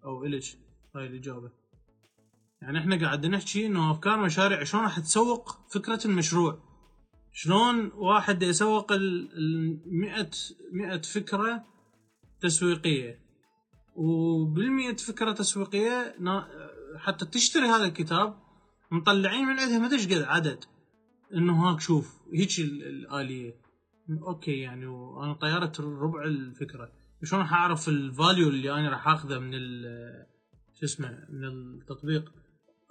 أو الك هاي الإجابة. يعني إحنا قاعد نحكي إنه أفكار مشاريع شلون راح تسوق فكرة المشروع. شلون واحد يسوق ال ال 100 100 فكرة تسويقية. وبال فكرة تسويقية حتى تشتري هذا الكتاب مطلعين من عندها ما قد عدد. إنه هاك شوف هيك ال- الآلية. okay يعني وأنا طيارة ربع الفكرة. شلون راح أعرف ال value اللي أنا راح أخذه من شو اسمه من التطبيق؟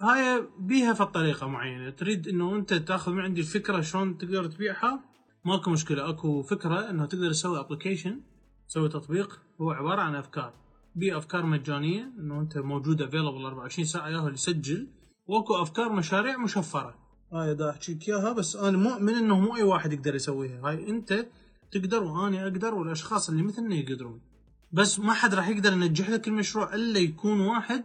هاي بيها في الطريقة معينة. تريد إنه أنت تأخذ من عندي الفكرة شلون تقدر تبيعها. ماكو مشكلة. أكو فكرة إنه تقدر تسوي application تسوي تطبيق. هو عبارة عن أفكار. بي أفكار مجانية إنه أنت موجود available 24 ساعة ياهو يسجل. وأكو أفكار مشاريع مشفرة. هاي دا احكي لك إياها بس أنا مؤمن إنه مو أي واحد يقدر يسويها. هاي أنت تقدر وأنا أقدر والأشخاص اللي مثلنا يقدرون. بس ما حد راح يقدر ينجح لك المشروع إلا يكون واحد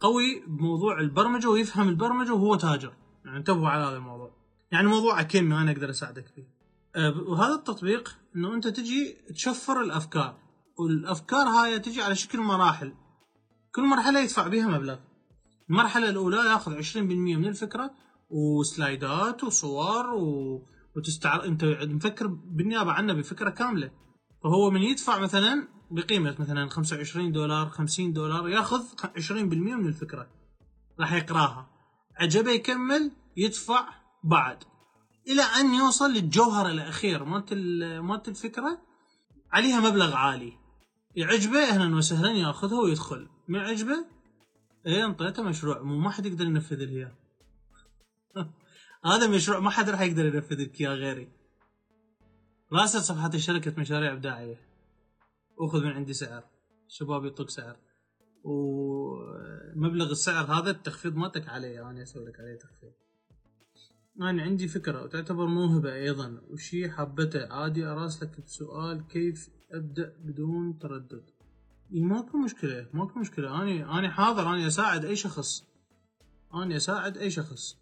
قوي بموضوع البرمجة ويفهم البرمجة وهو تاجر. يعني انتبهوا على هذا الموضوع. يعني موضوع أكيمي أنا أقدر أساعدك فيه. آه، وهذا التطبيق إنه أنت تجي تشفر الأفكار. والأفكار هاي تجي على شكل مراحل. كل مرحلة يدفع بها مبلغ. المرحلة الأولى ياخذ 20% من الفكرة وسلايدات وصور و... وتستعر أنت مفكر بالنيابة عنه بفكرة كاملة. فهو من يدفع مثلا بقيمة مثلا 25 دولار 50 دولار ياخذ 20% من الفكرة. راح يقراها. عجبه يكمل يدفع بعد. إلى أن يوصل للجوهر الأخير. مالت ال- مالت الفكرة؟ عليها مبلغ عالي. يعجبه أهلا وسهلا يأخذها ويدخل. ما عجبه إيه أنطيته مشروع. مو ما حد يقدر ينفذ لي إياه. هذا مشروع ما حد راح يقدر ينفذ لك إياه غيري. راسل صفحة شركة مشاريع إبداعية. وخذ من عندي سعر. شباب يعطوك سعر. ومبلغ السعر هذا التخفيض مالتك عليه أنا أسوي لك عليه تخفيض. أنا عندي فكرة وتعتبر موهبة أيضا. وشي حبته. عادي أراسلك بسؤال كيف أبدأ بدون تردد. إي ماكو مشكلة ماكو مشكلة. أنا أنا حاضر أنا أساعد أي شخص. أنا أساعد أي شخص.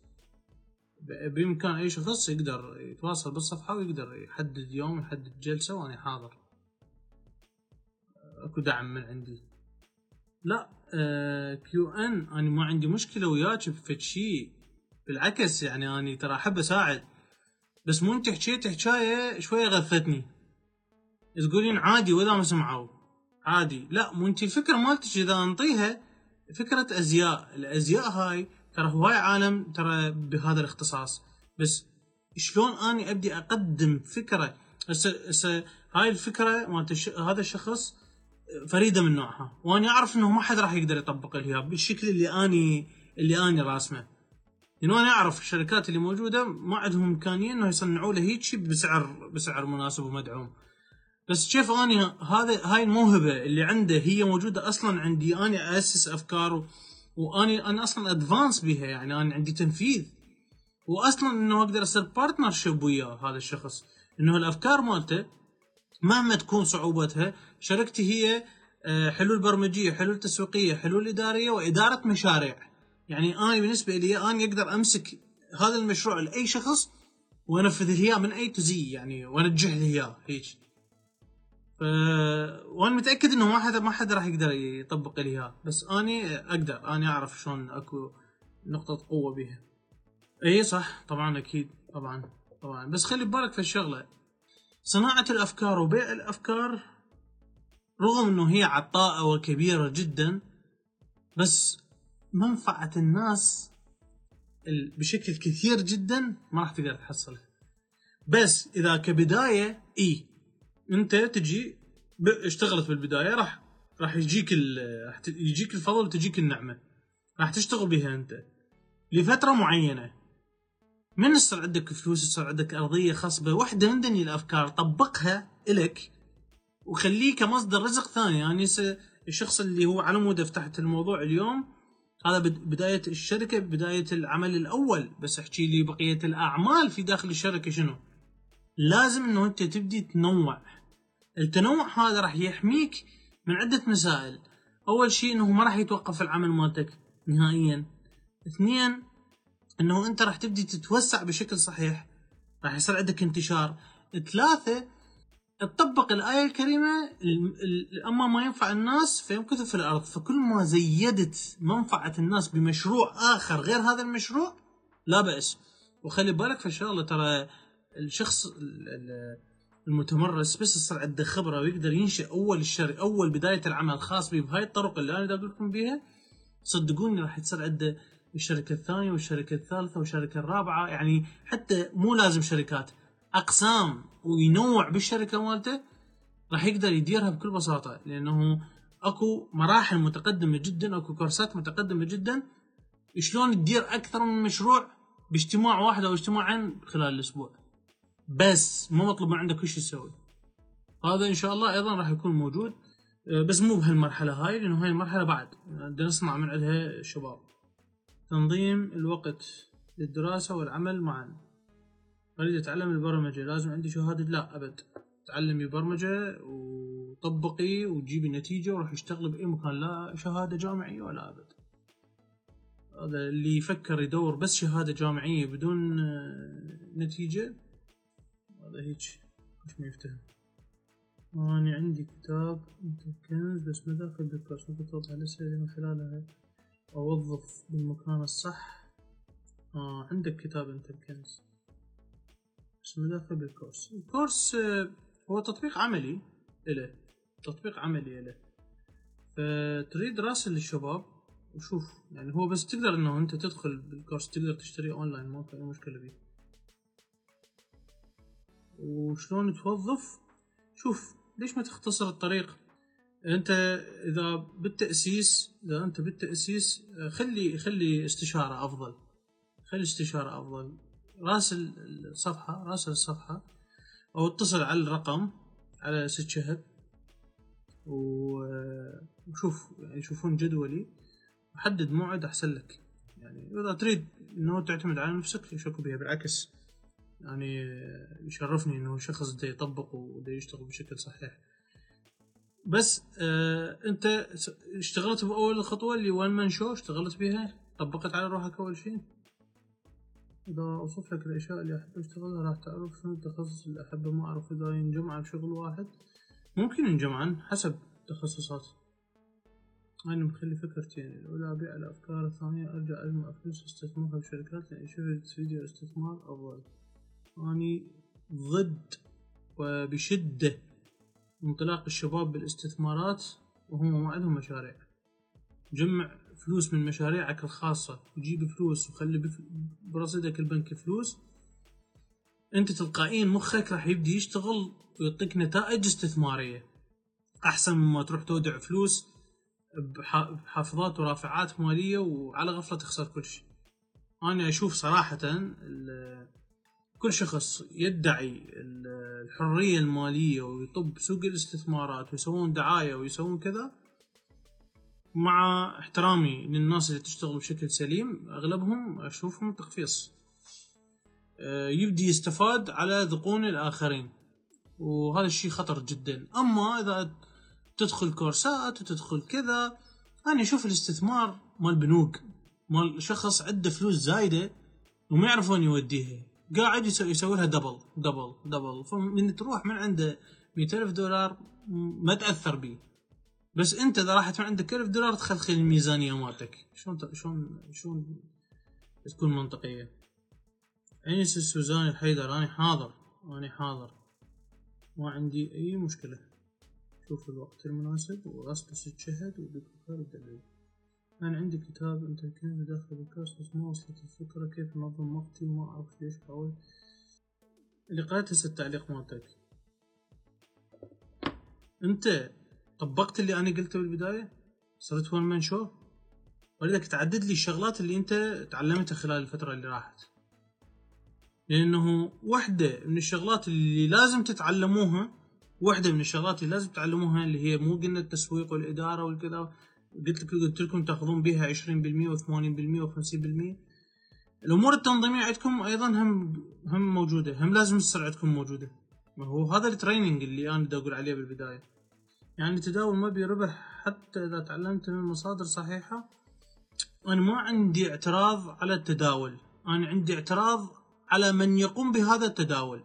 ب- بإمكان أي شخص يقدر يتواصل بالصفحة ويقدر يحدد يوم يحدد جلسة وأنا حاضر. أكو دعم من عندي. لا آه كيو إن أنا ما عندي مشكلة وياك بفد شيء. بالعكس يعني أنا ترى أحب أساعد. بس مو أنت حكيت حكاية شوية غثتني. تقولين عادي وإذا ما سمعوا. عادي. لا مو أنت الفكرة مالتك إذا أنطيها فكرة أزياء. الأزياء هاي ترى هواي عالم ترى بهذا الاختصاص. بس شلون أني أبدي أقدم فكرة؟ هسه هسه هاي الفكرة مالت. هذا الشخص فريدة من نوعها. وأنا أعرف إنه ما حد راح يقدر يطبق لي بالشكل اللي اني اللي أني راسمه. لأنه أنا أعرف الشركات اللي موجودة ما عندهم إمكانية إنه يصنعوا له هيك بسعر بسعر مناسب ومدعوم. بس كيف أني هذا هاي الموهبة اللي عنده هي موجودة أصلا عندي. أني اسس أفكار واني أنا أصلا advance بها يعني أنا عندي تنفيذ. واصلا إنه أقدر أصير partnership وياه هذا الشخص. إنه الأفكار مالته مهما تكون صعوبتها شركتي هي آه، حلول برمجية حلول تسويقية حلول إدارية وإدارة مشاريع. يعني أنا بالنسبة لي أنا أقدر أمسك هذا المشروع لأي شخص وأنفذ اياه من اي تو زي يعني وأنجح له اياه هيك. ف... وأنا متأكد إنه ما حدا ما حدا راح يقدر يطبق لي بس أني أقدر أني أعرف شلون أكو نقطة قوة بيها. اي صح طبعا أكيد طبعا طبعا. بس خلي ببالك في الشغلة. صناعة الأفكار وبيع الأفكار رغم إنه هي عطاءة وكبيرة جدا بس منفعة الناس بشكل كثير جدا ما راح تقدر تحصلها. بس إذا كبداية إي أنت تجي اشتغلت بالبداية راح راح يجيك راح يجيك الفضل وتجيك النعمة راح تشتغل بها أنت لفترة معينة. من يصير عندك فلوس يصير عندك أرضية خصبة واحدة من دني الأفكار طبقها الك وخليه كمصدر رزق ثاني. يعني الشخص اللي هو على مود فتحت الموضوع اليوم هذا بداية الشركة بداية العمل الأول. بس أحكي لي بقية الأعمال في داخل الشركة شنو؟ لازم إنه أنت تبدي تنوع. التنوع هذا راح يحميك من عدة مسائل. أول شيء إنه ما راح يتوقف العمل مالتك نهائيا. اثنين إنه أنت راح تبدي تتوسع بشكل صحيح راح يصير عندك انتشار. ثلاثة تطبق الآية الكريمة أما ما ينفع الناس فيمكث في الأرض فكل ما زيدت منفعة الناس بمشروع آخر غير هذا المشروع لا بأس. وخلي بالك في الشغلة ترى الشخص المتمرس بس يصير عنده خبرة ويقدر ينشئ أول الشر أول بداية العمل خاص به بهاي الطرق اللي أنا أقول لكم بيها صدقوني راح يصير عنده الشركة الثانية والشركة الثالثة والشركة الرابعة يعني حتى مو لازم شركات أقسام وينوع بالشركة مالته راح يقدر يديرها بكل بساطة لأنه أكو مراحل متقدمة جدا أكو كورسات متقدمة جدا شلون تدير أكثر من مشروع باجتماع واحد أو اجتماعين خلال الأسبوع. بس مو مطلوب من عندك وش تسوي. هذا إن شاء الله أيضا راح يكون موجود بس مو بهالمرحلة هاي لأنه هاي المرحلة بعد. بدنا نصنع من عندها شباب. تنظيم الوقت للدراسة والعمل معا. أريد أتعلم البرمجة؟ لازم عندي شهادة لا أبد. تعلمي برمجة وطبقي وجيبي نتيجة وراح يشتغل بأي مكان لا شهادة جامعية ولا أبد. هذا اللي يفكر يدور بس شهادة جامعية بدون آه، نتيجة. هذا هيك مش ما يفتهم أنا عندي كتاب كنز بس ما داخل بالكورس ممكن توضح الأسئلة من خلالها أوظف بالمكان الصح. آه عندك كتاب أنت الكنز بس ما داخل بالكورس الكورس آه هو تطبيق عملي إله. تطبيق عملي إله. فتريد راسل للشباب وشوف يعني هو بس تقدر إنه أنت تدخل بالكورس تقدر تشتريه أونلاين ما في أي مشكلة فيه. وشلون توظف؟ شوف ليش ما تختصر الطريق؟ أنت إذا بالتأسيس إذا أنت بالتأسيس خلي خلي استشارة أفضل. خلي استشارة أفضل. راسل الصفحة راسل الصفحة أو اتصل على الرقم على ست شهب وشوف يعني يشوفون جدولي. وحدد موعد أحسن لك. يعني إذا تريد إنه تعتمد على نفسك ليش اكو بها بالعكس. يعني يشرفني إنه شخص دا يطبق ودا يشتغل بشكل صحيح. بس آه انت اشتغلت بأول خطوه اللي وان مان شو اشتغلت بها طبقت على روحك أول شيء؟ إذا أوصف لك الأشياء اللي أحب أشتغلها راح تعرف شنو التخصص اللي أحبه ما أعرف. إذا ينجمع بشغل واحد ممكن ينجمعن حسب التخصصات أنا مخلي فكرتين الأولى أبيع الأفكار الثانية أرجع أجمع فلوس أستثمرها بشركات لأن شفت فيديو استثمار أفضل. أني ضد وبشدة انطلاق الشباب بالاستثمارات وهم ما عندهم مشاريع. جمع فلوس من مشاريعك الخاصة. وجيب فلوس وخلي برصيدك البنك فلوس. انت تلقائيا مخك راح يبدي يشتغل ويعطيك نتائج استثمارية. أحسن مما تروح تودع فلوس بح- بحافظات ورافعات مالية وعلى غفلة تخسر كل شيء. أنا أشوف صراحة ال- كل شخص يدعي ال- الحرية المالية ويطب سوق الاستثمارات ويسوون دعاية ويسوون كذا مع احترامي للناس اللي تشتغل بشكل سليم أغلبهم أشوفهم تقفيص آه، يبدي يستفاد على ذقون الآخرين وهذا الشيء خطر جدا. أما إذا تدخل كورسات وتدخل كذا أنا أشوف الاستثمار مال بنوك مال شخص عنده فلوس زايدة وما يعرف وين يوديها. قاعد يسوي, يسوي لها double double double فمن تروح من عنده 200 ألف دولار م- ما تأثر بيه بس انت إذا راحت من عندك 1000 دولار تخلخل الميزانية مالتك. شلون شلون شلون تكون منطقية؟ انس السوزاني الحيدر أنا حاضر. أنا حاضر. ما عندي أي مشكلة. شوف الوقت المناسب واسبس الشهد ودكتور الدليل. أنا عندي كتاب أنت كنت داخل الكاس بس ما وصلت الفكرة كيف أنظم وقتي؟ وما أعرف ليش حاولت اللي قرأت هسه التعليق مالتك. أنت طبقت اللي أنا قلته بالبداية؟ صرت ون مان شو ولذلك تعدد لي الشغلات اللي أنت تعلمتها خلال الفترة اللي راحت. لأنه واحدة من الشغلات اللي لازم تتعلموها واحدة من الشغلات اللي لازم تتعلموها اللي هي مو قلنا التسويق والإدارة والكذا قلت لك قلت لكم تاخذون بها 20% و80% و50% الأمور التنظيمية عندكم أيضا هم هم موجودة هم لازم تصير عندكم موجودة. ما هو هذا التريننج اللي أنا بدي أقول عليه بالبداية. يعني تداول ما ربح حتى إذا تعلمت من مصادر صحيحة. أنا ما عندي اعتراض على التداول. أنا عندي اعتراض على من يقوم بهذا التداول.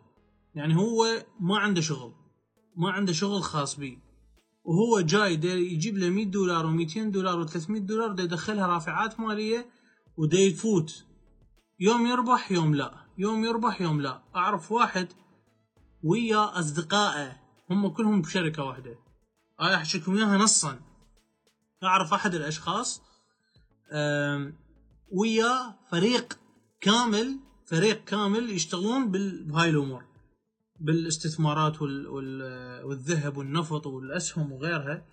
يعني هو ما عنده شغل ما عنده شغل خاص به وهو جاي دا يجيب له 100 دولار و200 دولار و300 دولار دا يدخلها رافعات مالية ودا يفوت. يوم يربح يوم لا. يوم يربح يوم لا. أعرف واحد ويا أصدقائه. هم كلهم بشركة واحدة. أنا احكي لكم إياها نصا. أعرف أحد الأشخاص ويا فريق كامل فريق كامل يشتغلون بهاي الأمور. بالاستثمارات وال... وال... والذهب والنفط والأسهم وغيرها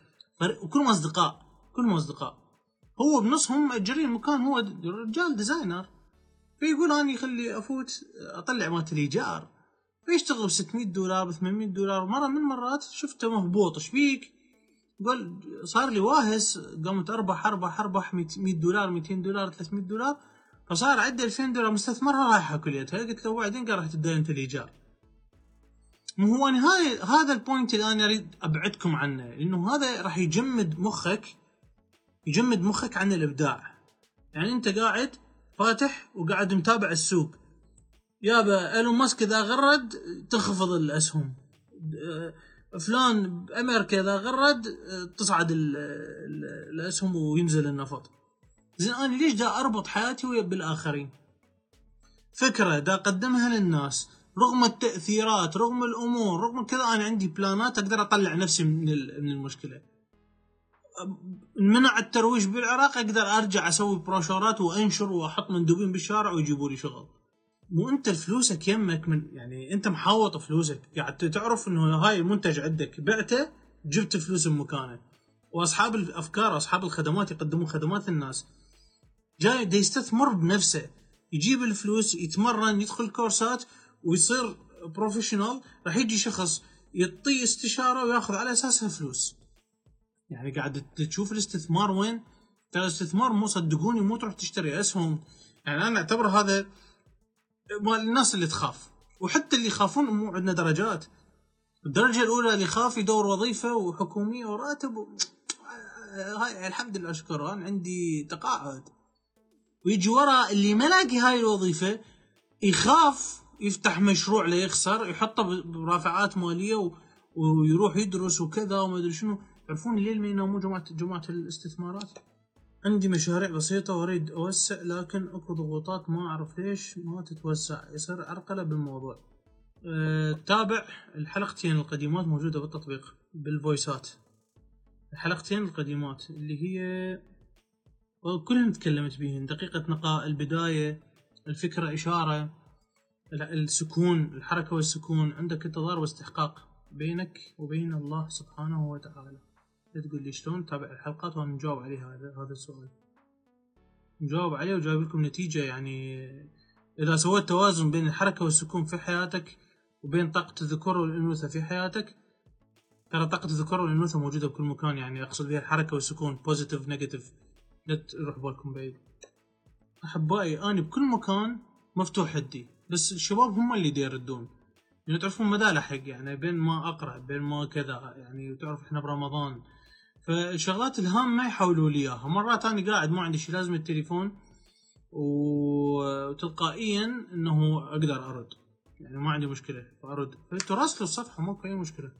وكلهم أصدقاء كلهم أصدقاء. هو بنصهم مأجرين مكان هو رجال designer. فيقول اني خلي أفوت أطلع مالت الايجار فيشتغل ب 600 دولار ب 800 دولار. مرة من المرات شفته مهبوط إيش فيك؟ قال صار لي واهس. قمت أربح أربح أربح 100 دولار 200 دولار 300 دولار. فصار عندي 2000 دولار مستثمرها رايحة كليتها. قلت له وبعدين قال راح تدين انت الايجار مو هو أنا هاي هذا ال point اللي أنا أريد أبعدكم عنه لأنه هذا راح يجمد مخك يجمد مخك عن الإبداع. يعني أنت قاعد فاتح وقاعد متابع السوق. يابا إيلون ماسك إذا غرد تنخفض الأسهم. أه، فلان بأمريكا إذا غرد تصعد ال- ال- الأسهم وينزل النفط. زين أنا ليش دا أربط حياتي ويا بالآخرين؟ فكرة دا أقدمها للناس. رغم التأثيرات رغم الأمور رغم كذا أنا عندي بلانات أقدر أطلع نفسي من من المشكلة. منع الترويج بالعراق أقدر أرجع أسوي بروشورات وأنشر وأحط مندوبين بالشارع ويجيبوا لي شغل. مو أنت فلوسك يمك من يعني أنت محاوط فلوسك. قاعد تعرف إنه هاي المنتج عندك بعته جبت فلوس من مكانه. وأصحاب الأفكار واصحاب الخدمات يقدمون خدمات للناس جاي يستثمر بنفسه. يجيب الفلوس يتمرن يدخل كورسات ويصير بروفيشنال راح يجي شخص يعطيه استشارة ويأخذ على اساسها فلوس يعني قاعد تشوف الاستثمار وين؟ ترى الاستثمار مو صدقوني مو تروح تشتري اسهم. يعني أنا أعتبر هذا مال الناس اللي تخاف. وحتى اللي يخافون مو عندنا درجات. الدرجة الأولى اللي يخاف يدور وظيفة وحكومية وراتب و... هاي الحمد لله أشكر. أنا عندي تقاعد. ويجي ورا اللي ما لاقي هاي الوظيفة يخاف يفتح مشروع ليخسر يحطه برافعات مالية و... ويروح يدرس وكذا وما أدري شنو. تعرفون الليل ما ينامون جماعة جماعة الاستثمارات. عندي مشاريع بسيطة وأريد أوسع لكن أكو ضغوطات ما أعرف ليش ما تتوسع. يصير عرقلة بالموضوع. أه تابع الحلقتين القديمات موجودة بالتطبيق بالفويسات. الحلقتين القديمات اللي هي كلهم تكلمت بهن دقيقة نقاء البداية الفكرة إشارة. السكون الحركة والسكون عندك انتظار واستحقاق بينك وبين الله سبحانه وتعالى. تقول لي شلون تتابع الحلقات وأنا نجاوب عليه هذا هذا السؤال. نجاوب عليه وجايب لكم نتيجة يعني إذا سويت توازن بين الحركة والسكون في حياتك وبين طاقة الذكور والأنوثة في حياتك ترى طاقة الذكور والأنوثة موجودة بكل مكان يعني أقصد بها الحركة والسكون positive negative لا تروح بالكم بعيد. أحبائي أنا بكل مكان مفتوح يدي بس الشباب هم اللي يردون. يعني تعرفون مدى لحق يعني بين ما أقرأ بين ما كذا يعني تعرف إحنا برمضان. فالشغلات الهامة يحاولوا لي إياها. مرات أنا قاعد ما عندي شي لازم التليفون. وتلقائيا إنه أقدر أرد. يعني ما عندي مشكلة فأرد. راسلوا الصفحة ماكو أي مشكلة.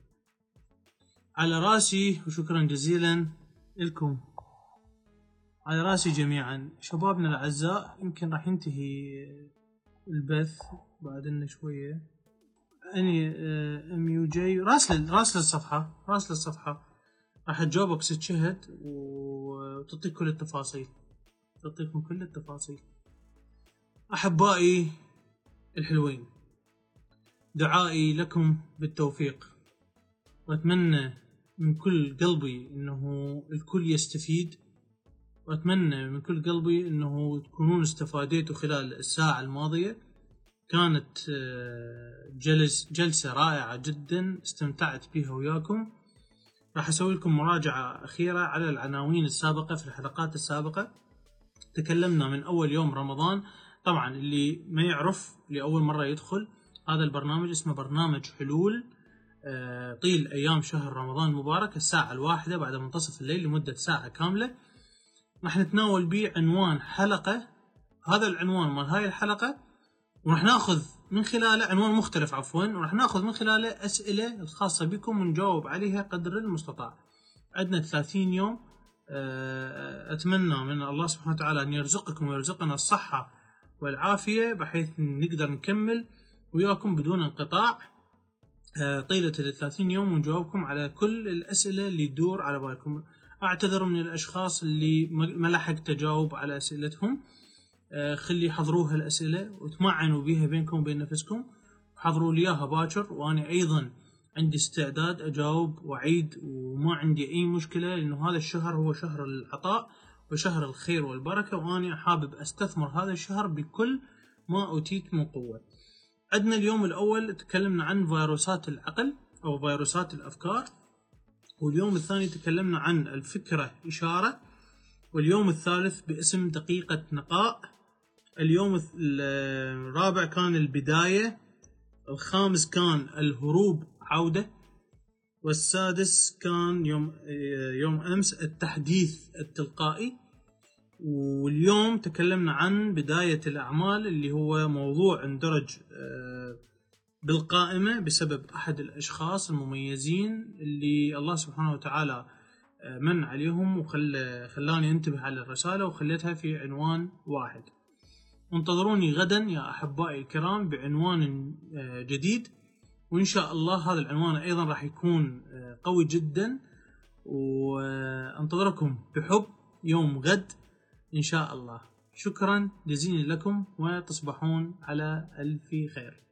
على راسي وشكرا جزيلا لكم. على راسي جميعا. شبابنا الأعزاء يمكن راح ينتهي البث بعد لنا شوية. أني أم يو جي راسل راسل الصفحة راسل الصفحة. راح تجاوبك ست شهد وتعطيك كل التفاصيل. تعطيكم كل التفاصيل. أحبائي الحلوين دعائي لكم بالتوفيق. وأتمنى من كل قلبي أنه الكل يستفيد وأتمنى من كل قلبي أنه تكونون استفاديتوا خلال الساعة الماضية. كانت آه، جلس جلسة رائعة جدا استمتعت بها وياكم. راح أسوي لكم مراجعة أخيرة على العناوين السابقة في الحلقات السابقة. تكلمنا من أول يوم رمضان. طبعا اللي ما يعرف لاول مرة يدخل هذا البرنامج اسمه برنامج حلول. آه، طيل أيام شهر رمضان المبارك الساعة الواحدة بعد منتصف الليل لمدة ساعة كاملة. راح نتناول به عنوان حلقة. هذا العنوان مال هاي الحلقة وراح ناخذ من خلاله عنوان مختلف عفوا وراح ناخذ من خلاله أسئلة الخاصة بكم ونجاوب عليها قدر المستطاع. عندنا 30 يوم. آه، أتمنى من الله سبحانه وتعالى أن يرزقكم ويرزقنا الصحة والعافية بحيث نقدر نكمل وياكم بدون انقطاع. آه، طيلة ال 30 يوم ونجاوبكم على كل الأسئلة اللي تدور على بالكم. أعتذر من الأشخاص اللي ما لحقت اجاوب على أسئلتهم. آه، خلي يحضروها الأسئلة وتمعنوا بها بينكم وبين نفسكم. حضروا لي إياها باكر وأنا أيضا عندي استعداد أجاوب وأعيد وما عندي أي مشكلة لأنه هذا الشهر هو شهر العطاء وشهر الخير والبركة وأنا حابب أستثمر هذا الشهر بكل ما أوتيت من قوة. عندنا اليوم الأول تكلمنا عن فيروسات العقل أو فيروسات الأفكار. واليوم الثاني تكلمنا عن الفكرة إشارة واليوم الثالث باسم دقيقة نقاء اليوم الرابع كان البداية الخامس كان الهروب عودة والسادس كان يوم يوم أمس التحديث التلقائي. واليوم تكلمنا عن بداية الأعمال اللي هو موضوع اندرج آه، بالقائمة بسبب أحد الأشخاص المميزين اللي الله سبحانه وتعالى آه، من عليهم وخلاني أنتبه على الرسالة وخليتها في عنوان واحد. انتظروني غدا يا أحبائي الكرام بعنوان آه، جديد وإن شاء الله هذا العنوان أيضا راح يكون آه، قوي جدا. وأنتظركم بحب يوم غد إن شاء الله. شكرا جزيلا لكم وتصبحون على ألف خير.